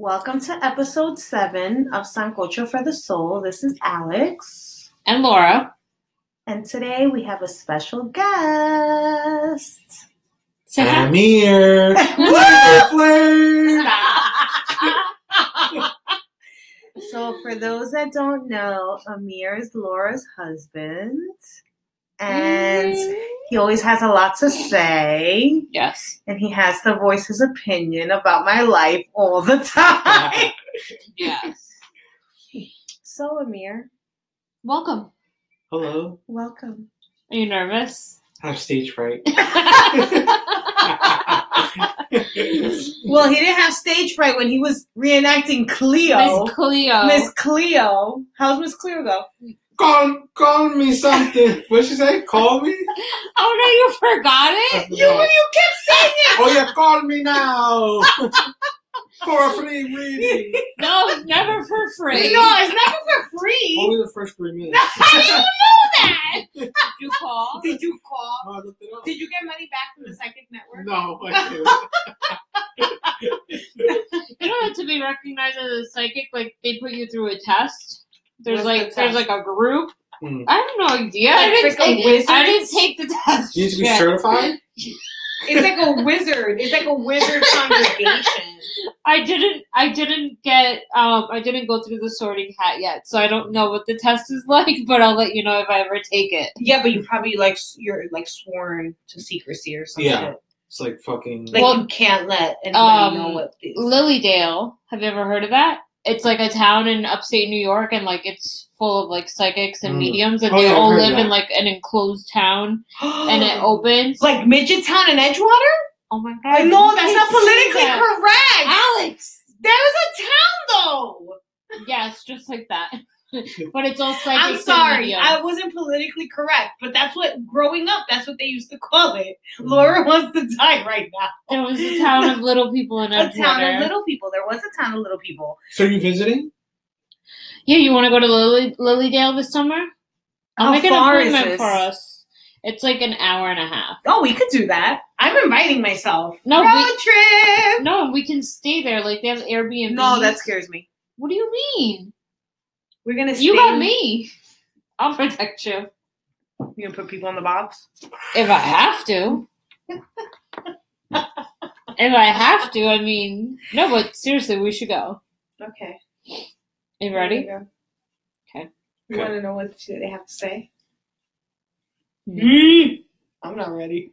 Welcome to episode seven of Sancocho for the Soul. This is Alex. And Laura. And today we have a special guest. Say here. Flirt, flirt. So, for those that don't know, Amir is Laura's husband. And he always has a lot to say. Yes. And he has to voice his opinion about my life all the time. Yes. so, Amir, Welcome. Hello. welcome. Are you nervous? I have stage fright. Well, he didn't have stage fright when he was reenacting Cleo. Miss Cleo. Miss Cleo. How's Miss Cleo go? Call, call me something. What she say? Call me? oh no, you forgot it? You you kept saying it. Oh yeah, call me now. For a free reading. No, never for free. No, it's never for free. Only the first three minutes. I didn't know that. Did you call? Did you call? Oh, I looked it up. Did you get money back from the psychic network? No, I You know to be recognized as a psychic, like they put you through a test. There's What's like the there's like a group. Hmm. I have no idea. I didn't freaking take wizards? I didn't take the test. You need to be yet. certified? It's like a wizard. It's like a wizard congregation. I didn't I didn't get um I didn't go through the sorting hat yet, so I don't know what the test is like, but I'll let you know if I ever take it. Yeah, but you probably like you're like sworn to secrecy or something. Yeah. It's like fucking. Like Well, you can't let anybody um, know what this. Lily Dale, have you ever heard of that? It's like a town in upstate New York and like it's full of like psychics and Mm. mediums and Oh, they yeah, all live that. in like an enclosed town and it opens. like Midget Town and Edgewater. oh my god. I know that's can't politically that. correct. Alex! There's a town though. Yes, just like that. but it's all psychics I'm sorry. I wasn't politically correct, but that's what growing up. That's what they used to call it. Mm. Laura wants to die right now. There was a town of little people in A town of little people. There was a town of little people. So you visiting? Yeah, you want to go to Lily Lilydale this summer? I'll How make an appointment for us. It's like an hour and a half. Oh, we could do that. I'm inviting myself. No, road we- trip. No, we can stay there. Like they have Airbnb. No, that scares me. What do you mean? We're gonna. Stay You got me. I'll protect you You gonna put people in the box? if I have to. if I have to, I mean, no. But seriously, we should go. Okay. You ready? Go. Okay. You Okay. want to know what they have to say? Mm. I'm not ready.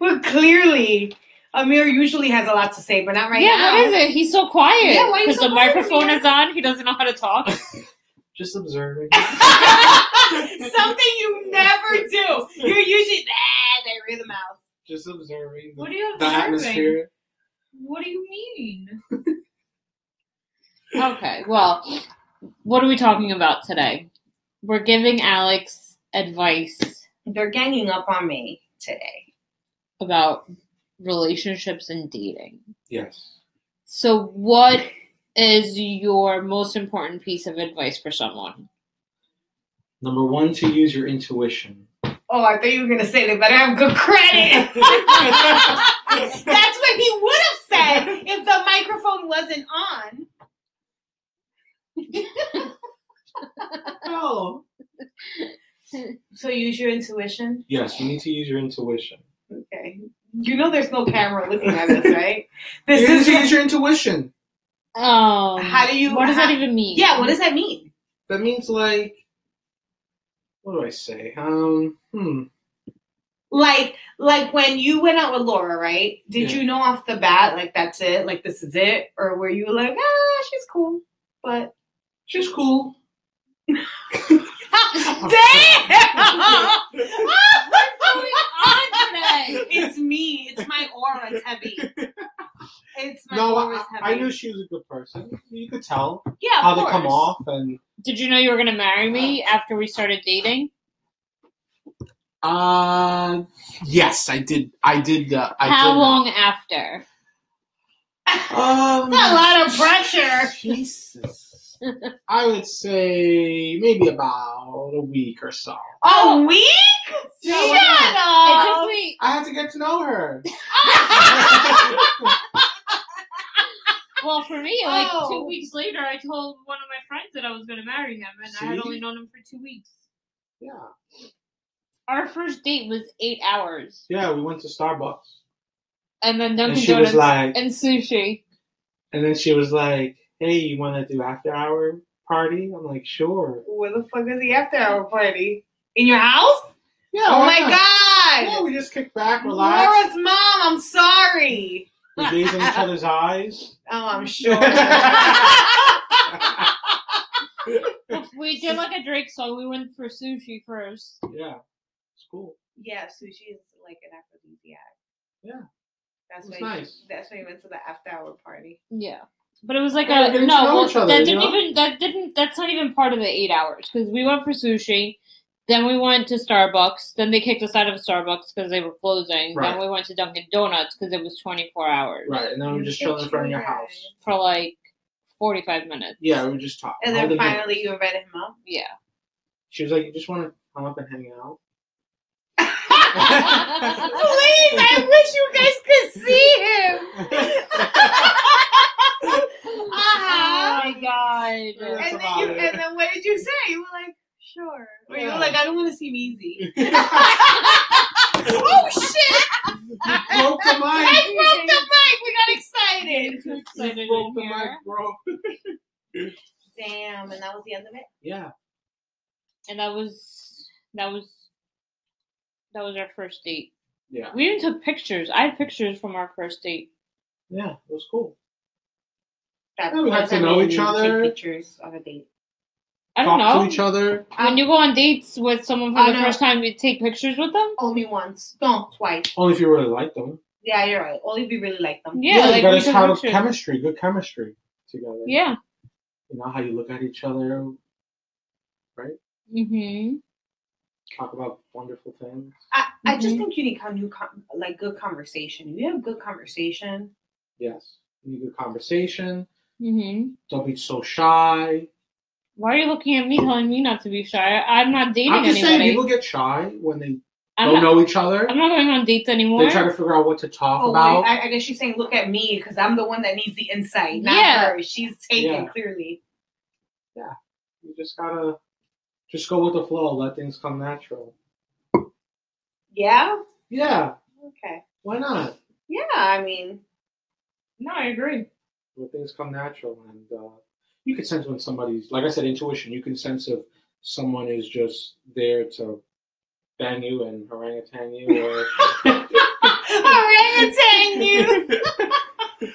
well, clearly, Amir usually has a lot to say, but not right yeah, now. Yeah, what is it? He's so quiet. Yeah, why you Because so the quiet, microphone Amir? is on. He doesn't know how to talk. Just observing. Something you never do. You're usually nah, they read the mouth. Just observing the, What are you observing? the atmosphere. What do you mean? okay, well, what are we talking about today? We're giving Alex advice They're ganging up on me today. about relationships and dating. Yes. So, what is your most important piece of advice for someone? Number one, to use your intuition. Oh, I thought you were gonna say they better have good credit. That's what he would have said if the microphone wasn't on. Oh. So use your intuition. Yes, you need to use your intuition. Okay. You know there's no camera looking at us, right? This you need is to use your intuition. Um, How do you- What does how- that even mean? Yeah, what does that mean? That means like what do I say? Um hmm. Like like when you went out with Laura, right? Did Yeah. you know off the bat, like that's it, like this is it? Or were you like, ah, she's cool. But She's cool. Damn! What's going on today? it's me. It's my aura. It's heavy. It's my no, aura's I, heavy. I knew she was a good person. You could tell yeah, of how they come off and Did you know you were going to marry me after we started dating? uh yes, I did I did uh, I How did, long after? Um That's a lot of pressure. Jesus. I would say maybe about a week or so. A week? Yeah, Shut why not? It up. took me. I had to get to know her. well, for me, like Oh. two weeks later, I told one of my friends that I was going to marry him, and I had only known him for two weeks. Yeah. Our first date was eight hours, Yeah, we went to Starbucks. and then Dunkin' And she Donuts was like, and sushi. and then she was like, "Hey, you want to do after hour party?" I'm like, "Sure." Where the fuck is the after hour party? In your house? Yeah. oh my not? god! Yeah, we just kick back, relax, Laura's mom, I'm sorry. we gaze in each other's eyes. Oh, I'm sure. We did like a Drake song. We went for sushi first. yeah, it's cool. yeah, sushi is like an aphrodisiac. Yeah. That's It's why you- nice. that's why you went to the after hour party. Yeah. But it was like Yeah, a no. Well, other, that didn't know? even that didn't that's not even part of the eight hours because we went for sushi, then we went to Starbucks, then they kicked us out of Starbucks because they were closing. Right. Then we went to Dunkin' Donuts because it was twenty four hours Right, and then we were just chilling in front of your house. for like forty five minutes. Yeah, we were just talking. And then holding hands. finally you invited him up. Yeah. she was like, "You just want to come up and hang out?" Please, I wish you guys could see him. Oh Uh-huh. my god. Yeah. And then about you, it. and then what did you say? You were like, sure. Or you Yeah. were like, I don't want to seem easy. oh shit! broke the I broke the mic. We got excited. Too excited You broke the here. mic, bro. Damn, and that was the end of it. Yeah, And that was that was that was our first date. yeah, We even took pictures. I had pictures from our first date. yeah. It was cool. That Yeah, we got to know we each didn't other. Pictures of a date. I don't Talk know. to each other. When you go on dates with someone for I the know. first time, you take pictures with them. Only once. No, twice. Only if you really like them. Yeah, you're right. Only if you really like them. Yeah, you like gotta we took have pictures. chemistry, good chemistry together. Yeah. You know how you look at each other, right? Mm-hmm. talk about wonderful things. I, I just Mhm. think you need con- new con- like good conversation. If you have good conversation, Yes. You need good conversation. Mm-hmm. Don't be so shy. Why are you looking at me, telling me not to be shy? I'm not dating I'm just anybody. saying people get shy when they I'm, don't not, know each other. I'm not going on dates anymore. They try to figure out what to talk oh, about. I, I guess she's saying, look at me because I'm the one that needs the insight, not Yeah. her. She's taken Yeah. clearly. Yeah, you just gotta just go with the flow. Let things come natural. Yeah. Yeah. Okay. Why not? Yeah. I mean, no, I agree. Let things come natural, and uh, you can sense when somebody's, like I said, intuition. You can sense if someone is just there to bang you and orangutan you, or orangutan you.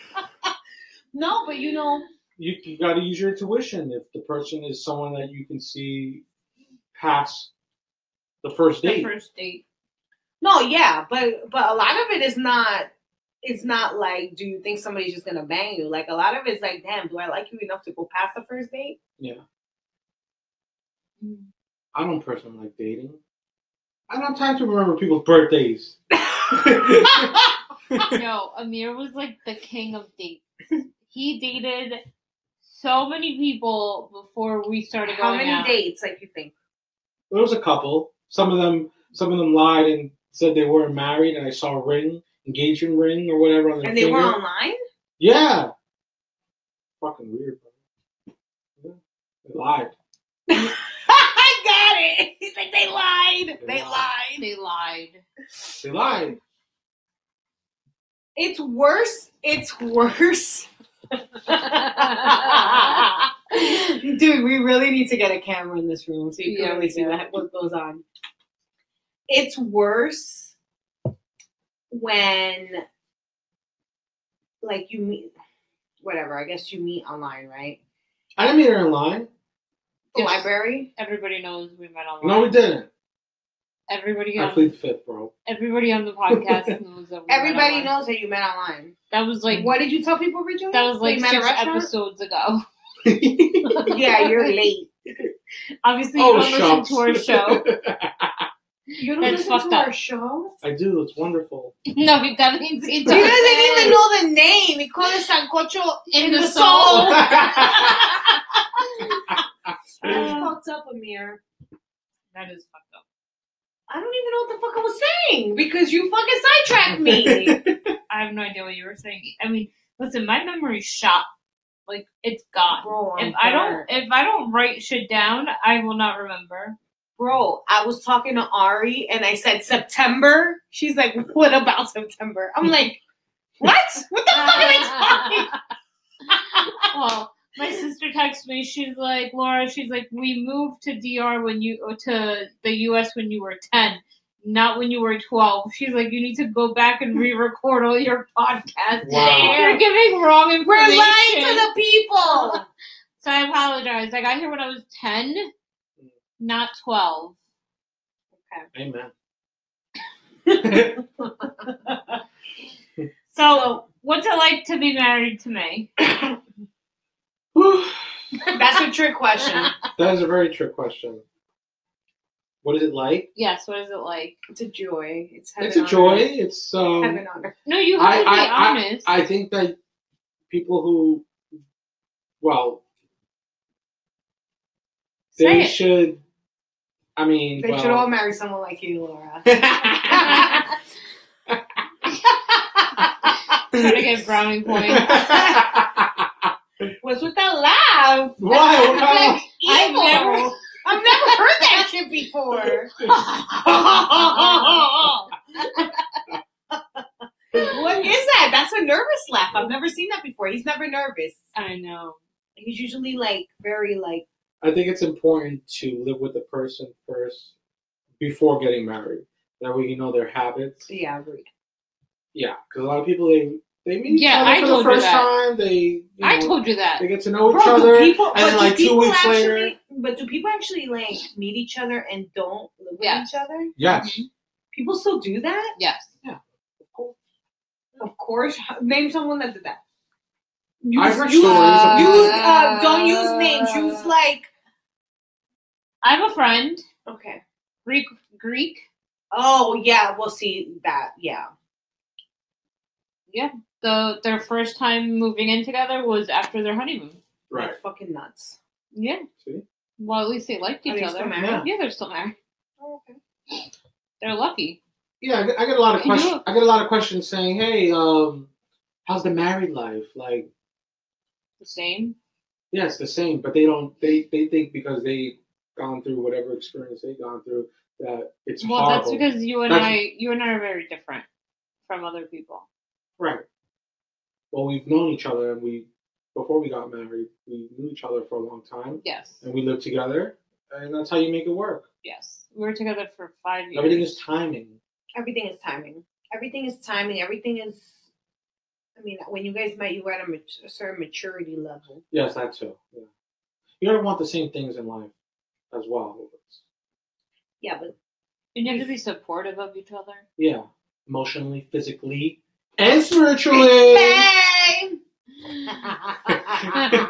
no, but you know, you, you got to use your intuition. If the person is someone that you can see past the first The date, first date. no, yeah, but but a lot of it is not. It's not like, do you think somebody's just gonna bang you? Like a lot of it's like, damn, do I like you enough to go past the first date? yeah. Mm. I don't personally like dating. I don't have time to remember people's birthdays. no, Amir was like the king of dates. He dated so many people before we started going. How many out. dates? Like you think? There was a couple. Some of them, some of them lied and said they weren't married, and I saw a ring, engagement ring or whatever on their And they finger. were online. Yeah. Fucking weird, bro. They lied. I got it. He's like, they lied. They They lied. lied. They lied. They lied. It's worse. It's worse. Dude, we really need to get a camera in this room so you can Yeah, really see do. what, what goes on. It's worse when, like, you meet, whatever, I guess you meet online, right? I didn't meet her in line. The Yes. library. Everybody knows we met online. No, we didn't. Everybody I on plead the fifth, bro. everybody on the podcast knows that we Everybody online. knows that you met online. That was like what did you tell people originally? that was like you met at a six restaurant? episodes ago. Yeah, you're late. Obviously, oh, you oh, don't listen to our show. You don't That's listen to up. our show? I do. It's wonderful. no, that means he He doesn't even know the name. He called it Sancocho In in, the the, soul. soul. That's fucked up, Amir. That is fucked up. I don't even know what the fuck I was saying because you fucking sidetracked me. I have no idea what you were saying. I mean, listen, my memory's shot. Like it's gone. Bro, If I don't if I don't write shit down, I will not remember. Bro, I was talking to Ari and I said September. She's like, what about September? I'm like, what? What the fuck are they talking? well, my sister texts me. She's like, Laura. She's like, we moved to DR when you uh, to the US when you were ten, not when you were twelve. She's like, you need to go back and re-record all your podcasts. Wow. You're giving wrong information. We're lying to the people. So I apologize. I got here when I was ten, not twelve. Amen. So, what's it like to be married to me? That's a trick question. that is a very trick question. What is it like? yes. What is it like? It's a joy. It's heaven It's a on joy. earth. It's um. Heaven on earth. No, you I- have to be I- I- honest. I think that people who, well, Say they it. should. I mean, They well, should all marry someone like you, Laura. Trying to get brownie points. What's with that laugh? Why? What kind of- I've never- I've never heard that shit before. what is that? That's a nervous laugh. I've never seen that before. He's never nervous. I know. He's usually like very like I think it's important to live with the person first before getting married. That way, you know their habits. yeah, agreed. Yeah, because a lot of people they they meet Yeah, each other I for told the you first that. time. They you I told you that. they get to know each other, people, and then like two weeks actually, later, but do people actually like meet each other and don't live with each other? yes, Mhm. People still do that? Yes. Yeah. Of course. Name someone that did that. I've heard use, stories of- use uh, don't use names. Use like I have a friend, okay. Greek. Greek. Oh yeah, we'll see that. Yeah. Yeah. The their first time moving in together was after their honeymoon. right. Like, fucking nuts. Yeah. See, Well, at least they liked Are each they other. still? Yeah. Yeah, they're still married. Oh, okay. They're lucky. yeah, I get, I get a lot of Can you- questions. I get a lot of questions saying, "Hey, um, how's the married life?" Like, The same. yeah, it's the same, but they don't. They they think because they gone through whatever experience they've gone through that it's Well, horrible. that's because you and That's- I, you and I are very different from other people. Right. Well, we've known each other, and we before we got married, we knew each other for a long time, Yes. and we lived together, and that's how you make it work. Yes. We were together for five years. Everything is timing. Everything is timing. Everything is timing. Everything is. I mean, when you guys met, you were at a, mat- a certain maturity level. Yes, that too. Yeah. You don't want the same things in life as well. Yeah, but you have to be supportive of each other. Yeah, emotionally, physically, and spiritually. Hey!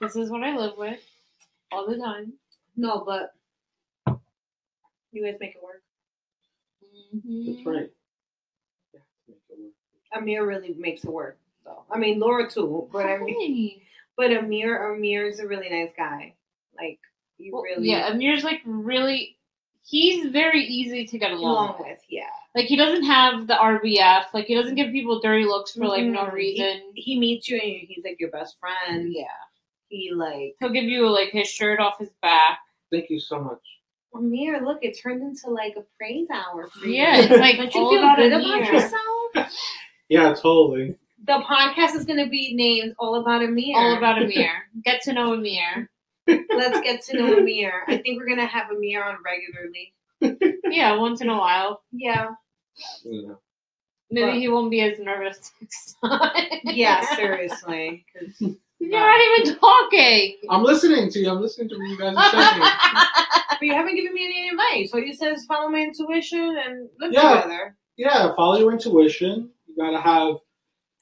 This is what I live with all the time. no, but you guys make it work. Mhm. That's right. Yeah, make it work. Amir really makes it work, though. I mean, Laura too, but I mean, but Amir, Amir is a really nice guy. Like, you Well, really yeah, Amir's like really. He's very easy to get along, along with. with. Yeah, Like he doesn't have the RBF. Like he doesn't give people dirty looks for like no Mhm. reason. he meets you and he's like your best friend. Yeah, He like he'll give you like his shirt off his back. Thank you so much. Amir. Look, it turned into like a praise hour for you. Yeah, it's like Don't you all feel about good Amir. about yourself? Yeah, totally. The podcast is gonna be named "All About Amir." All about Amir. Get to know Amir. Let's get to know Amir. I think we're gonna have Amir on regularly. Yeah, once in a while. Yeah. Yeah. Maybe But- he won't be as nervous next time. Yeah. Seriously. 'cause- You're not even talking. I'm listening to you. I'm listening to what you guys are saying. But you haven't given me any advice. All you said is follow my intuition and live Yeah. together. yeah, follow your intuition. You gotta have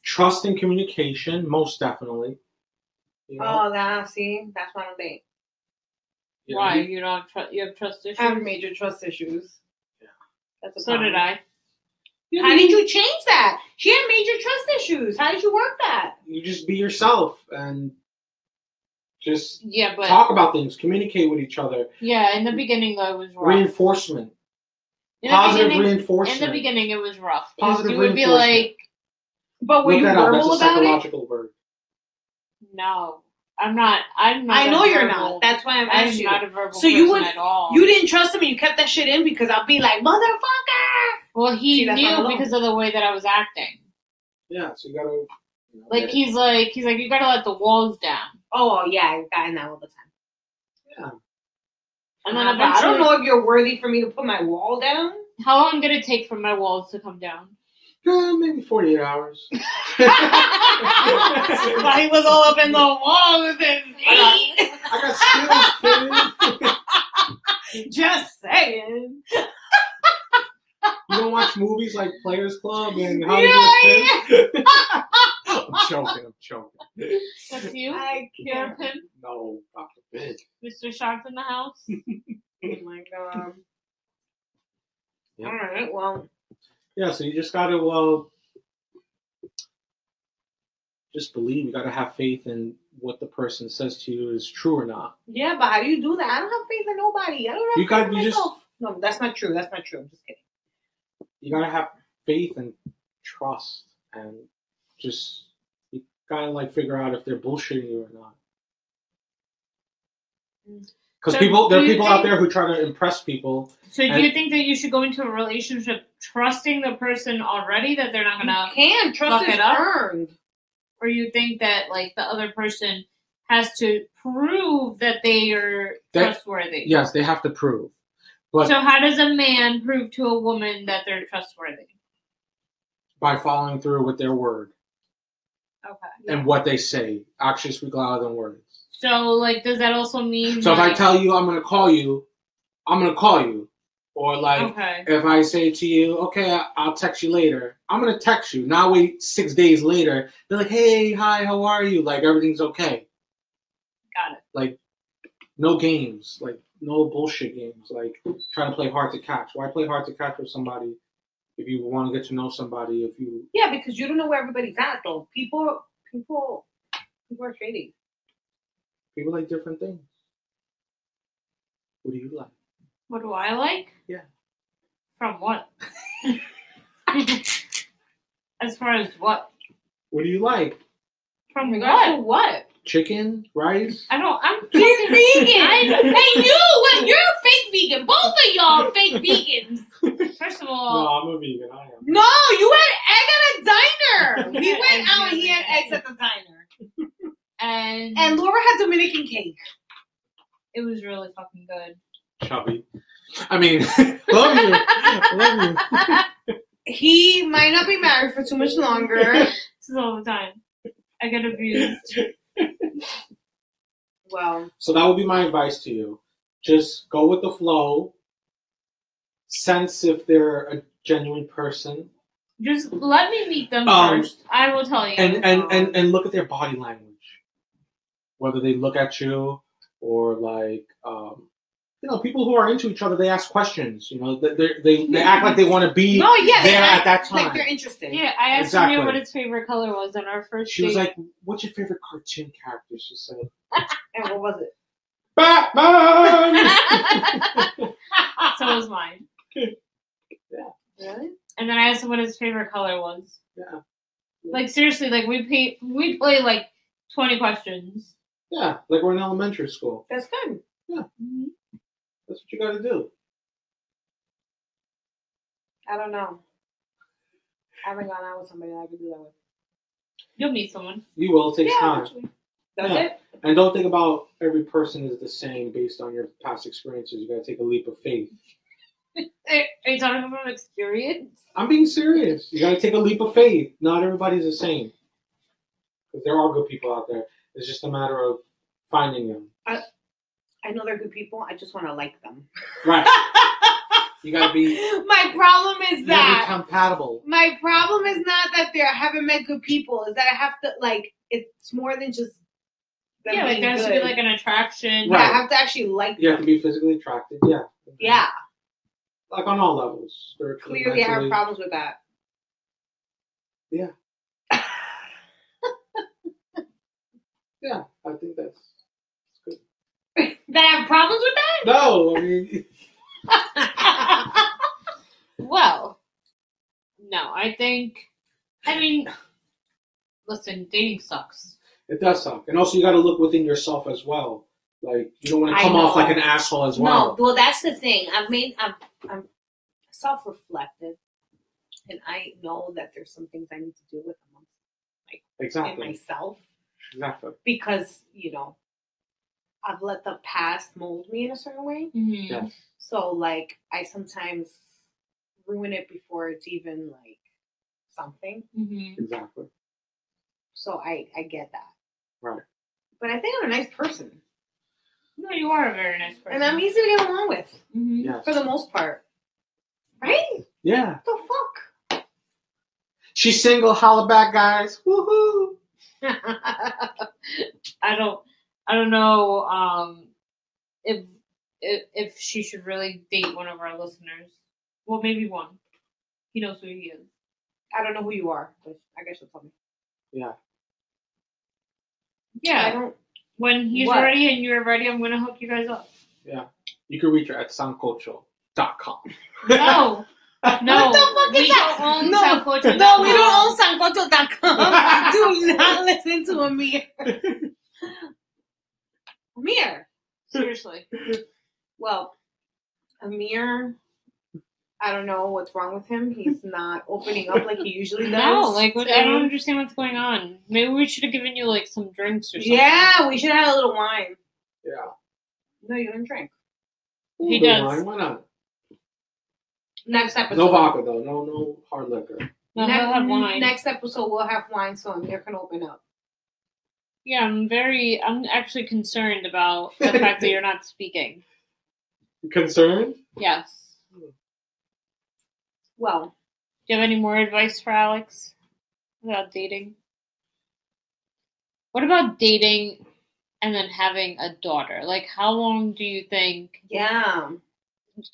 trust and communication, most definitely. You know, Oh, that see, that's why I don't you know, Why you- you don't tr- you have trust issues? I have major trust issues. Yeah. That's a So did. I. you How know, did you change that? She had major trust issues. How did you work that? you just be yourself and just Yeah, but talk about things, communicate with each other. yeah, in the beginning though it was rough. Reinforcement, in positive reinforcement. in the beginning it was rough. Positive you would be like, But were Look you that up. That's verbal about it? psychological word. No, I'm not. I'm not. I a know you're verbal- not. That's why I'm asking. I'm you. not a verbal So you person would- at all. You didn't trust him and you kept that shit in because I'll be like, motherfucker. well, he See, knew because of the way that I was acting. Yeah, so you gotta. You know, Like he's like he's like you gotta let the walls down. Oh yeah, I've gotten that all the time. Yeah. And then Uh, but I don't know if you're worthy for me to put my wall down. how long did it take for my walls to come down? Uh, maybe 48 hours. While he was all up in the wall with his feet. I got skills, kid. Just saying. You don't watch movies like Players Club and How Yeah, to Get I'm joking, I'm joking. That's you? I You're can't. pimp? No, God forbid. Mr. Sharp in the house? Oh my god. Yep. All right. Well, Yeah, so you just gotta, well just believe. You gotta have faith in what the person says to you is true or not. yeah, but how do you do that? I don't have faith in nobody. I don't have You faith got- in you just- No, that's not true. That's not true. I'm just kidding. You gotta have faith and trust, and just you gotta like figure out if they're bullshitting you or not. Mm. Because So people, there are do you people out there who try to impress people. So do And- you think that you should go into a relationship trusting the person already that they're not gonna you can trust fuck is it up? earned. or you think that like the other person has to prove that they are That- trustworthy? Yes, they have to prove. But So how does a man prove to a woman that they're trustworthy? by following through with their word Okay. and what they say, actions speak louder than words. So like, does that also mean? So if I tell you I'm gonna call you, I'm gonna call you. Or like okay, if I say to you, okay, I'll text you later, I'm gonna text you. Now wait six days later, they're like, hey, hi, how are you? Like everything's okay. got it. Like no games, like no bullshit games, like trying to play hard to catch. Why play hard to catch with somebody if you want to get to know somebody? If you Yeah, because you don't know where everybody's at though. People, people, people are shady. People like different things. What do you like? What do I like? Yeah. From what? as far as what? What do you like? From What? what? what? Chicken, rice? I don't. I'm He's talking- vegan. I- hey, you, what? You're a fake vegan. Both of y'all are fake vegans. First of all. No, all, I'm a vegan. I am. No, you had egg at a diner. We went out and he a had eggs at the diner. And And Laura had Dominican cake. it was really fucking good. Chubby. I mean, love you. Love you. He might not be married for too much longer. This is all the time. I get abused. well, So that would be my advice to you. Just go with the flow. Sense if they're a genuine person, Just let me meet them Um, first. I will tell you. and and, and and look at their body language. Whether they look at you or like, um, you know, people who are into each other, they ask questions. You know, they they they, they act like they want to be no, yeah, there they're at that time. like they're interested. yeah, I asked Exactly. Amir what his favorite color was on our first She was like, "What's your favorite cartoon character?" She said, And what was it? "Batman." so was mine. Yeah. Really? And then I asked him what his favorite color was. yeah, Like seriously, like we pay, we play like twenty questions. Yeah, like we're in elementary school. That's good. Yeah. Mm-hmm. That's what you got to do. I don't know. I haven't gone out with somebody that I could do that with. You'll meet someone. You will. It takes yeah, time. eventually. That's Yeah. it. And don't think about every person is the same based on your past experiences. You got to take a leap of faith. Are are you talking from experience? I'm being serious. You got to take a leap of faith. Not everybody's the same. Because there are good people out there. It's just a matter of finding them. I know they're good people. I just want to like them. Right. You got to be. My problem is You got be that compatible. my problem is not that they haven't met good people. Is that I have to like it's more than just them yeah, like there has to be like an attraction. Yeah, I have to actually like You have to be physically attracted. Yeah. Yeah, Like on all levels. Spiritually, clearly I have problems with that. Yeah. Yeah, I think that's. Good. That I have problems with that? No, I mean. Well, no, I think. I mean, listen, dating sucks. It does suck, and also you got to look within yourself as well. Like you don't want to come off like an asshole as well. No, well. that's the thing. I mean. I'm. I'm self-reflective, and I know that there's some things I need to do with them in Exactly. myself Exactly. because you know I've let the past mold me in a certain way. Mhm. Yes. So like I sometimes ruin it before it's even like something. Mhm. Exactly. So I I get that. Right. But I think I'm a nice person, No, you are a very nice person. and I'm easy to get along with Mhm. Yes. for the most part. Right? Yeah. What the fuck? She's single. Holla back, guys. Woohoo! I don't I don't know um if, if if she should really date one of our listeners. Well, maybe one. He knows who he is. I don't know who you are, but I guess you'll tell me. Yeah. I don't. When he's What? ready and you're ready, I'm gonna hook you guys up. Yeah. You can reach her at sancocho.com. No, no. What the fuck we is that? don't own No, No, we don't own sancocho.com. Do a mirror. to Amir. Amir. Seriously. Well, Amir, I don't know what's wrong with him. He's not opening up like he usually does. No, like what, I don't understand what's going on. Maybe we should have given you like some drinks or something. Yeah, we should have had a little wine. Yeah. No, you didn't drink. He does. wine, Why not? Next episode. No vodka though. No, no hard liquor. No, Ne- he'll have wine. Next episode, we'll have wine so Amir can open up. Yeah, I'm very. I'm actually concerned about the fact that you're not speaking. Concerned? Yes. Well, Do you have any more advice for Alex about dating? What about dating and then having a daughter? Like, how long do you think? yeah.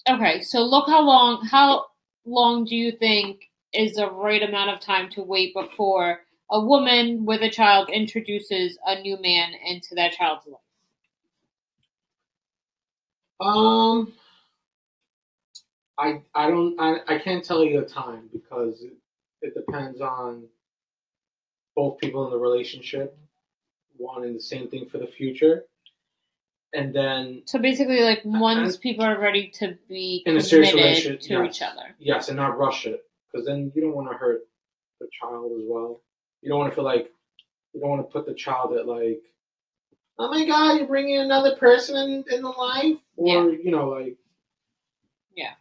Okay, so look how long. How long do you think is the right amount of time to wait before a woman with a child introduces a new man into that child's life? Um, I I don't I, I can't tell you a time because it, it depends on both people in the relationship wanting the same thing for the future, and then So basically, like once people are ready to be In a serious relationship, to yes. each other. yes, and not rush it because then you don't want to hurt the child as well. You don't want to feel like you don't want to put the child at like, oh my god, you're bringing another person in in the life, or Yeah. you know like, Yeah.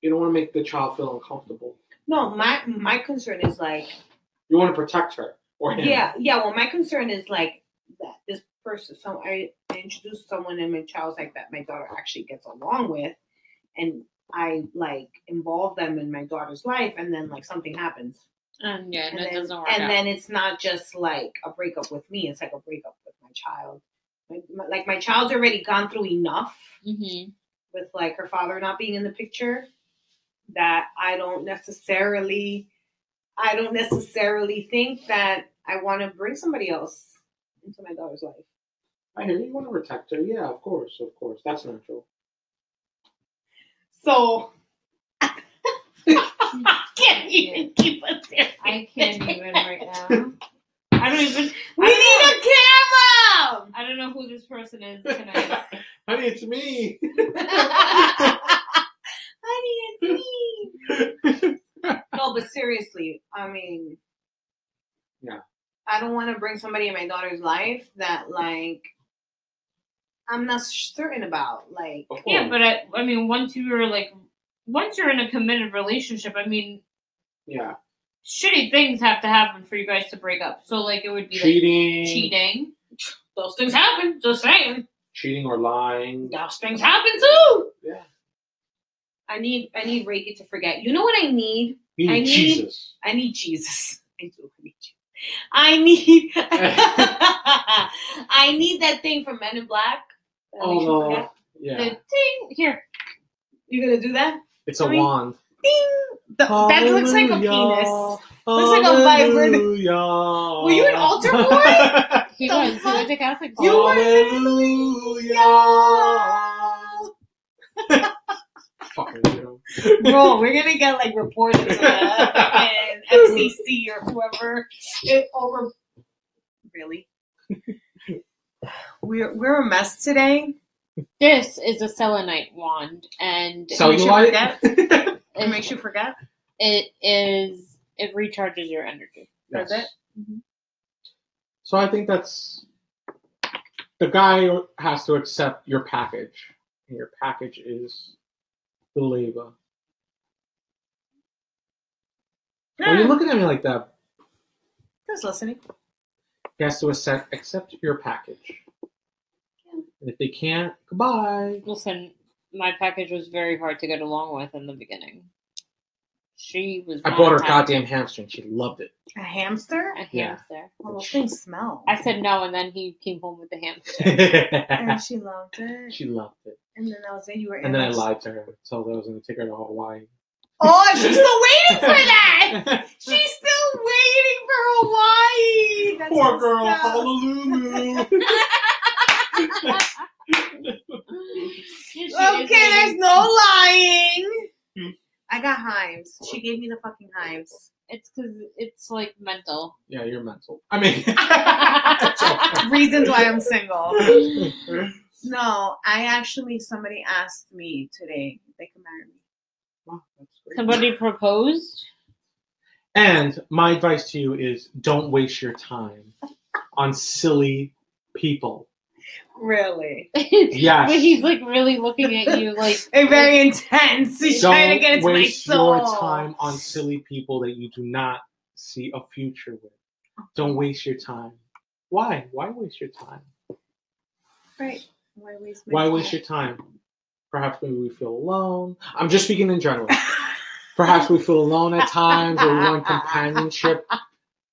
you don't want to make the child feel uncomfortable. No, my my concern is like You want to protect her or him. Yeah, yeah. Well, my concern is like that this person. So I, I introduced someone in my child's like that. My daughter actually gets along with, and I like involve them in my daughter's life, and then like something happens, And yeah, and that then doesn't work and out. then it's not just like a breakup with me. It's like a breakup with my child. Like, my, like my child's already gone through enough hmm with like her father not being in the picture that I don't necessarily I don't necessarily think that I want to bring somebody else into my daughter's life. I hear you. You want to protect her. Yeah, of course, of course. That's natural. So I can't even keep a serious. I can't even right now. I don't even. We I need don't a camera. I don't know who this person is tonight. Honey, it's me. Honey, it's me. No, but seriously, I mean, Yeah. I don't want to bring somebody in my daughter's life that like I'm not certain about. Like, Yeah, but I, I mean, once you're like, once you're in a committed relationship, I mean, yeah, shitty things have to happen for you guys to break up. So like, it would be cheating, like cheating. those things happen. Just saying, cheating or lying. those things happen too. Yeah, I need, I need Reiki to forget. You know what I need? you I need need- Jesus. I need Jesus. I do need you. I need. I need that thing from Men in Black. Oh yeah, The ting here. You gonna do that? it's a wand. Ding. Th- that looks like a penis. Looks like a vibrant- Hallelujah. Were you an altar boy? He The was. He fuck? went to Catholic You were- Hallelujah. Fucking weirdo. Bro, we're gonna get like reported to the FCC or whoever it oh, over really. we're we're a mess today. This is a selenite wand, and So- makes you Cellulite. It makes you forget. it is it recharges your energy. Does Yes. it? So I think that's the guy has to accept your package, and your package is the labor. Why are you looking at me like that? just listening. He has to accept accept your package. And if they can't, goodbye. Listen, my package was very hard to get along with in the beginning. She was. I bought her happy. goddamn hamster and she loved it. A hamster? a Yeah. hamster. Oh, well, those things smell. I said no, and then he came home with the hamster. and she loved it. she loved it. And then I was like, you were. And then I lied to her. Told her I was going to take her to Hawaii. Oh, she's still waiting for that. She's still waiting for Hawaii. That's Poor girl, sad. Honolulu. She is Okay, there's no lying. Hmm. I got hives. She gave me the fucking hives. It's because it's like mental. yeah, you're mental. I mean, Reasons why I'm single. No, I actually somebody asked me today if they can marry me. Wow. Somebody proposed. And my advice to you is don't waste your time on silly people. Really? Yes. but he's like really looking at you like And very intense. He's don't trying to get into my waste soul. your time on silly people that you do not see a future with. Don't waste your time. Why? Why waste your time? Right. Why waste my Why time? waste your time? Perhaps maybe we feel alone. I'm just speaking in general. Perhaps we feel alone at times or we want companionship.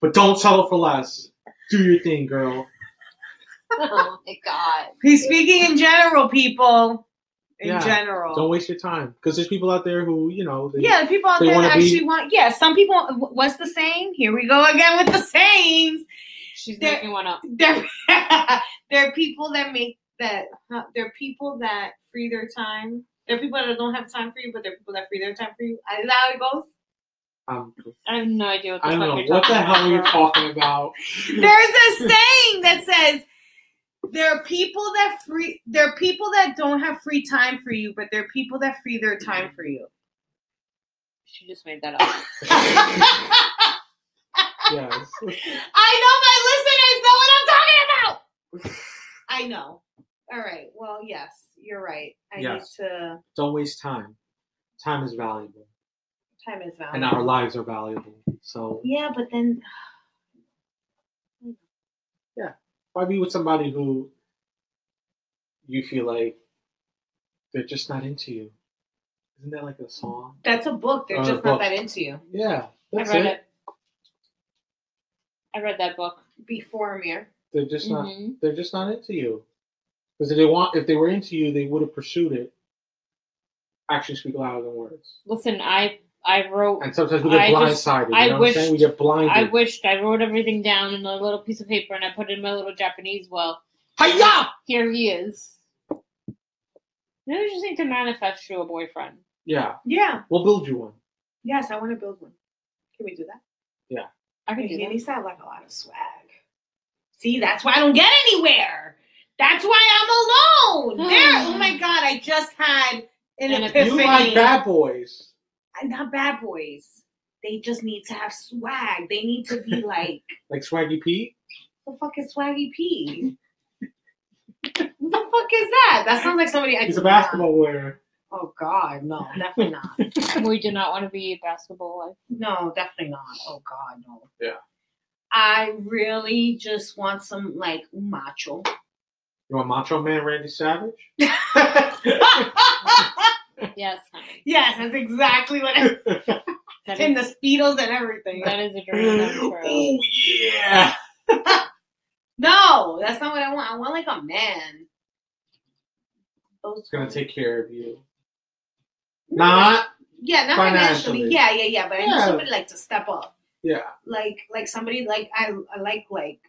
But don't settle for less. Do your thing, girl. Oh my god. He's speaking in general, people. In Yeah, general. Don't waste your time. Because there's people out there who, you know, they, yeah, the people out there wanna be- actually want. Yeah, some people. What's the saying? Here we go again with the sayings. She's There- making one up. There, there are people that make that. huh, there are people that free their time. There are people that don't have time for you, but there are people that free their time for you. Is that how it goes? um, I have no idea what the I don't fuck know. you're What the talking hell are you about. talking about? There's a saying that says there are people that free. There are people that don't have free time for you, but there are people that free their time for you. She just made that up. Yes. I know my listeners know what I'm talking about. I know. All right. Well, yes, you're right. I Yes. need to. Don't waste time. Time is valuable. Time is valuable. And our lives are valuable. So Yeah, but then why be with somebody who you feel like they're just not into you? Isn't that like a song? that's a book. They're Uh, just book. not that into you. Yeah. I read it. it. I read that book. Before Amir. They're just not Mhm. they're just not into you. Because if they want if they were into you, they would have pursued it. Actions speak louder than words. Listen, I I wrote And sometimes we get I just- blindsided. You I know what I'm saying? We wished- get blinded. I wished I wrote everything down in a little piece of paper and I put it in my little Japanese well. Hiya! Here he is. Maybe you just need to manifest you a boyfriend. Yeah. Yeah. We'll build you one. Yes, I want to build one. Can we do that? Yeah. I could do He that. needs to have like a lot of swag. See, that's why I don't get anywhere. That's why I'm alone. there. Oh my god, I just had an An epiphany. You like bad boys. I'm not bad boys. They just need to have swag. They need to be like, Like Swaggy Pete. the fuck is Swaggy P? Who the fuck is that? That sounds like somebody I He's do a not- basketball player. Oh God, no, definitely not. We do not want to be a basketball life. No, definitely not. Oh God, no. Yeah. I really just want some like macho. You want Macho Man Randy Savage? Yes, honey. yes, that's exactly what. I, That and is, the speedos and everything. that is a dream oh yeah. No, that's not what I want. I want like a man. Those It's gonna take care of you. No, Not Yeah, not financially. Financially. Yeah, yeah, yeah. But I need Yeah. somebody like to step up. yeah. Like, like somebody like I, I like like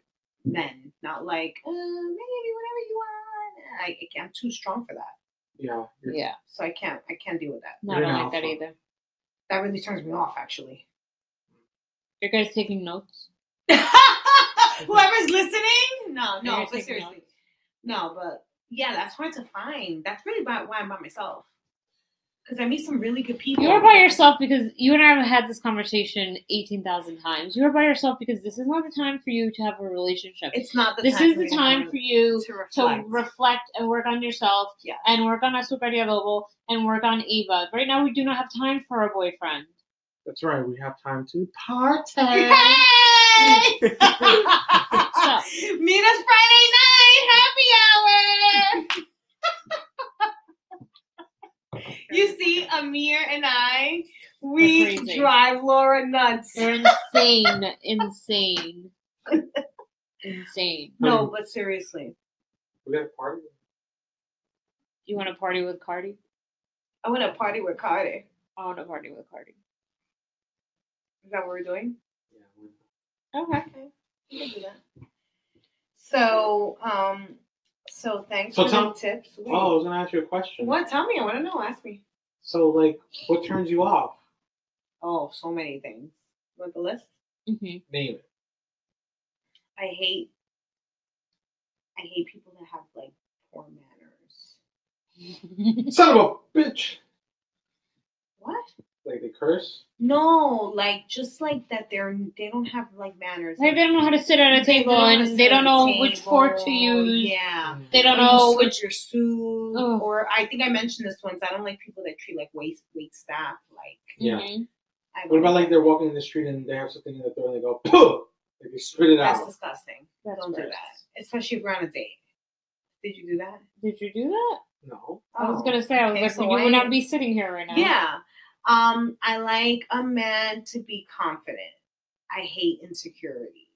men, not like uh, maybe whatever you want. I, I I'm too strong for that, Yeah. Yeah, so I can't. I can't deal with that. no, I You're don't an like that alpha. either. That really turns me off, actually. You guys taking notes? Whoever's listening, no, You're no, but taking seriously, notes. no, but yeah, that's hard to find. That's really about why I'm by myself. Because I meet some really good people. You are by yourself because you and I have had this conversation 18,000 times. You are by yourself because this is not the time for you to have a relationship. It's not the this time is the time for you to to reflect. reflect and work on yourself Yes. and work on Azúcar de Adobo and work on Eva. Right now, we do not have time for our boyfriend. That's right. We have time to party. Hey! So, Meet us Friday night, happy hour. you see, Amir and I, We're crazy. drive Laura nuts. they're insane, insane, insane. No, but seriously, We got a party. You want to party with Cardi? I want to party with Carter. I want to party with Cardi. Is that what we're doing? Yeah. we- Okay. We can do that. So, um, so thanks So for tell- the tips. Wait, Oh, I was gonna ask you a question. What? Tell me. I want to know. Ask me. So, like, what turns you off? Oh, so many things. Want the list? Mm-hmm. Name it. I hate. I hate people that have like poor manners. Son of a bitch. What? Like they curse. No, like just like that. They're they don't have like manners. Like they don't know how to sit at a They table don't know how to and they don't a know which fork to use. Yeah. They don't Or know switch which. your suit, Ugh. or I think I mentioned this once. I don't like people that treat like wait wait staff like. Yeah. Mhm. What about like they're walking in the street and they have something in their throat and they go, Puh! Like they spit it That's out. That's disgusting. That's don't do that, especially if we're on a date. Did you do that? Did you do that? No. I was Oh. gonna say I was Okay, like, so you why- would not be sitting here right now. Yeah. Um, I like a man to be confident. I hate insecurity.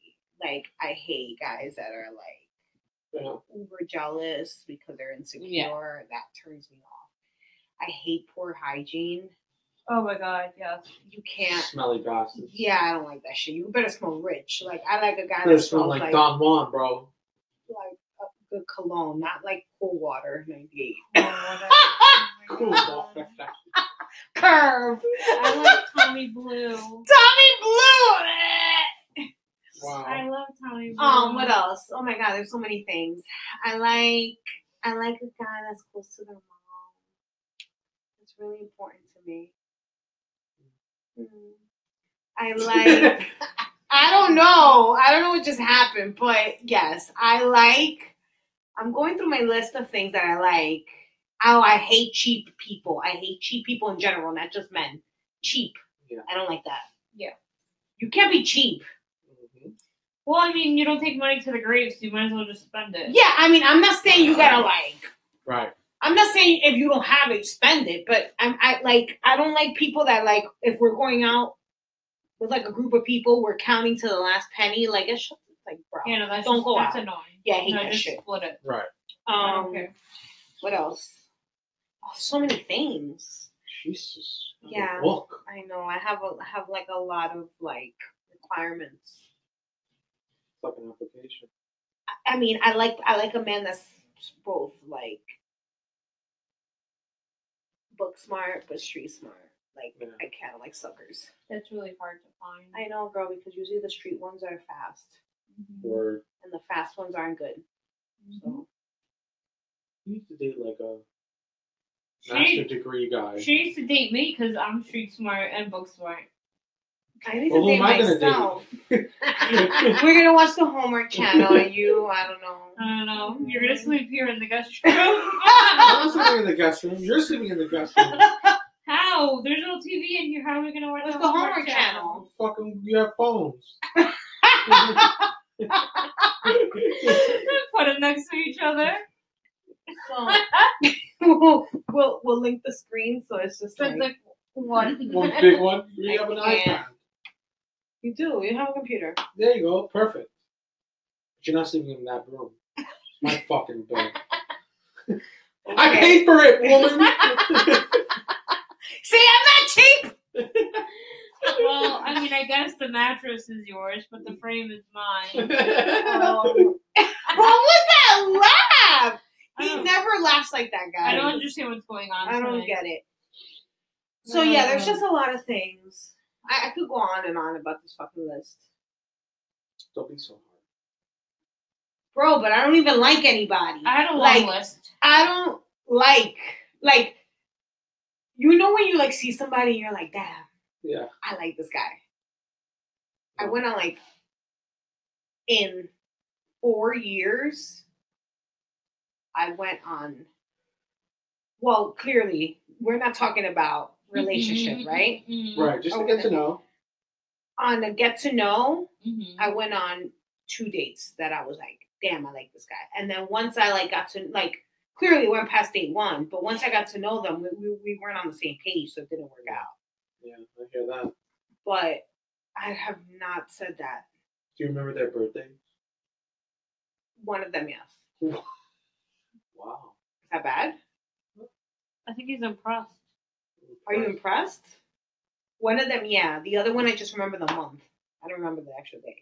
Like I hate guys that are like Yeah. uber jealous because they're insecure. Yeah. That turns me off. I hate poor hygiene. Oh my god, yes. You can't. Smelly bastards. Yeah, I don't like that shit. You better smell rich. Like I like a guy that smells like, like Don Juan, bro. like a good cologne, not like cool water. Ninety Cool. eight. dog. Curve. I like Tommy Blue. Tommy Blue. wow. I love Tommy Blue. Um, what else? Oh my god, there's so many things. I like I like a guy that's close to their mom. It's really important to me. Mm. I like I don't know. I don't know what just happened, but yes, I like I'm going through my list of things that I like. Oh, I hate cheap people. I hate cheap people in general, not just men. Cheap. Yeah. I don't like that. Yeah. You can't be cheap. Mhm. Well, I mean, you don't take money to the grave, so you might as well just spend it. Yeah, I mean, I'm not saying you gotta like. Right. I'm not saying if you don't have it, spend it. But I'm I like I don't like people that like if we're going out with like a group of people, we're counting to the last penny. Like it's just like bro. You know, that's Don't just, go that's out. annoying. Yeah, I hate no, that just shit. split it. Right. I Um, care. what else? Oh, so many things. Jesus. Yeah. Look. I know. I have a I have like a lot of like requirements. Fucking application. I- I mean, I like I like a man that's both like book smart but street smart. Like Yeah. I kind of like suckers. That's really hard to find. I know, girl, because usually the street ones are fast, Mhm. Or and the fast ones aren't good. So you need to date like a She, master degree guy. she used to date me because I'm street smart and book smart. I need Well, to who date am I gonna myself. date? We're gonna watch the Homework Channel, and you, I don't know. I don't know. You're gonna sleep here in the guest room. I'm sleeping in the guest room. You're sleeping in the guest room. How? There's no TV in here. How are we gonna watch What's the the Homework Homework Channel? Fucking, you have phones. Put them next to each other. So we'll, we'll we'll link the screen, so it's just So like it's like one. One big one. You have an iPad. you do. You have a computer. There you go. Perfect. But you're not sleeping in that room. My fucking bed. I Okay. paid for it, woman. See, I'm not cheap. Well, I mean, I guess the mattress is yours, but the frame is mine. Um, what was that laugh? I He oh. never laughs like that, guy. I don't understand what's going on. I don't tonight. get it. So yeah, there's just a lot of things. I, I could go on and on about this fucking list. Don't be so hard. bro, but I don't even like anybody. I had a long Like, list. I don't like like you know when you like see somebody and you're like, damn, Yeah. I like this guy. I went on like in four years. I went on. Well, clearly, we're not talking about relationship, Mhm, right? mhm, Right. Just to get to know. On a get to know, mhm. I went on two dates that I was like, damn, I like this guy. And then once I like got to like clearly went past date one, but once I got to know them, we, we, we weren't on the same page, so it didn't work out. Yeah, I hear that. But I have not said that. Do you remember their birthday? One of them, yes. Wow. Is that bad? I think he's impressed. Are you impressed? One of them, yeah. The other one, I just remember the month. I don't remember the actual date.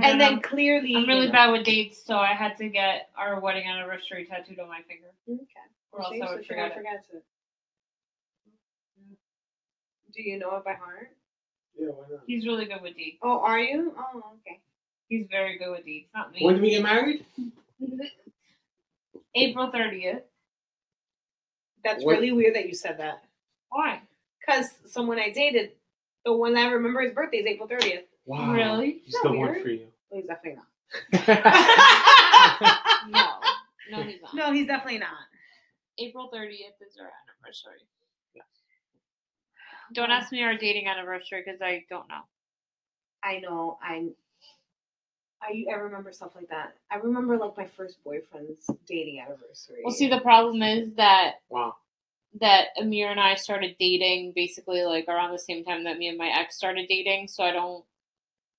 I And then know. clearly, I'm really you know- bad with dates, so I had to get our wedding anniversary tattooed on my finger, Okay. or else See, I would she never forget it. it. Do you know it by heart? Yeah, why not? He's really good with dates. Oh, are you? Oh, okay. He's very good with dates. Not me. When did we get married? April 30th. That's What- really weird that you said that. Why? Because someone I dated, the one that I remember his birthday is April 30th. Wow. Really? He's Isn't the one weird? for you. Well, he's definitely not. No. No, he's not. no, he's definitely not. April 30th is our anniversary. Don't ask me our dating anniversary because I don't know. I know. I. I, I remember stuff like that. I remember like my first boyfriend's dating anniversary. Well, see, the problem is that Wow. that Amir and I started dating basically like around the same time that me and my ex started dating. So I don't.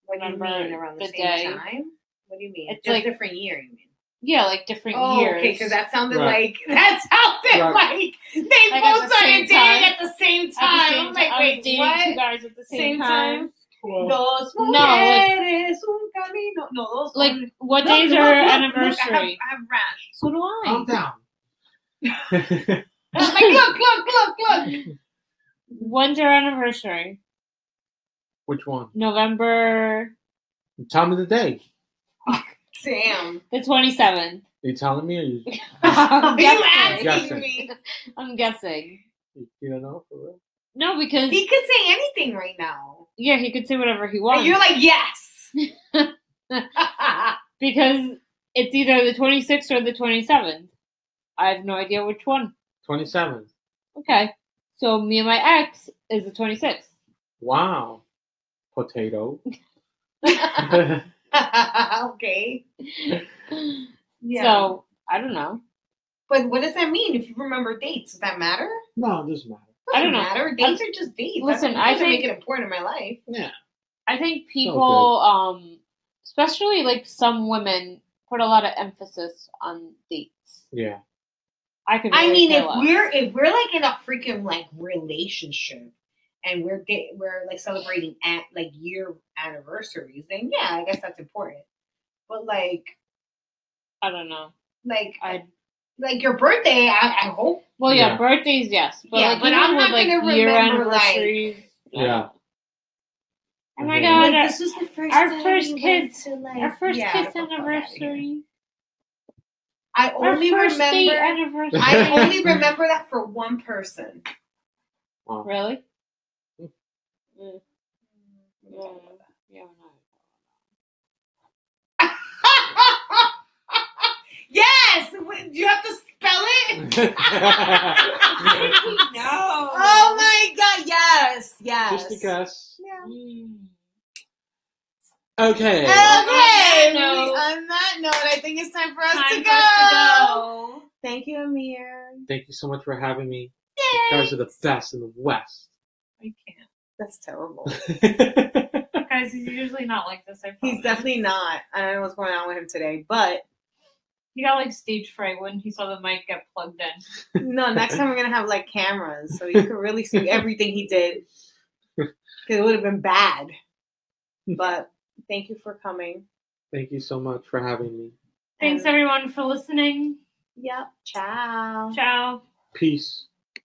what do you remember mean around the, the same day. time? What do you mean? It's Just like- different year. You mean? Yeah, like different Oh, years. okay. Because that sounded Right. like that sounded Right. like they Like both the started same dating at the same At the time. same I'm like, time. I was wait, dating what? two guys at the same, Same time. time? Well, Dos No, like- mujeres, un camino. No, those Like, one- what Look, days look, are look, look, anniversary? I have, I have rash. so do I. calm down. I'm like, look, look, look, look. When's our anniversary? Which one? November Tell me the day. Damn. the 27th. you telling me or you, Are you guessing. asking Guessing. me? I'm guessing. you don't know for real? No, because He could say anything right now. yeah, he could say whatever he And wants. you're like, yes. because it's either the 26th or the 27th. I have no idea which one. 27. Okay. So me and my ex is the 26th. Wow. Potato. okay. Yeah. So I don't know. but what does that mean? If you remember dates, does that matter? no, it doesn't matter. I don't know. Matter. Dates are just dates. Listen, I, I doesn't think- make it important in my life. Yeah. I think people, um, especially like some women, put a lot of emphasis on dates. Yeah. I could. I mean, if less. we're if we're like in a freaking like relationship and we're get, we're like celebrating at like year anniversaries, then yeah, I guess that's important. But like I don't know. like I like your birthday, I, I hope. well, yeah, Yeah. birthdays, yes, but Yeah, like but I'm with not like gonna year remember, like- Yeah. Oh my god, Like, this was the first our time first kids, to, like, our first yeah, kiss get the fuck outta here. anniversary. I Our only first date remember. anniversary. I only remember that for one person. really. Mm. Mm, mm, yeah, yes. Do you have to spell it? no. Oh my god! Yes, yes. Just because. Yeah. Mm. Okay. Okay. that note- on that note, I think it's time for us, Time to, for go. us to go. Thank you, Amir. Thank you so much for having me. You guys are the best in the West. I can't. That's terrible. Guys, he's usually not like this. I He's definitely not. I don't know what's going on with him today, but He got like stage fright when he saw the mic get plugged in. no. Next time we're gonna have like cameras, so you can really see everything he did. Because it would have been bad. But thank you for coming. Thank you so much for having me. Thanks everyone for listening. Yep. Ciao. Ciao. Peace.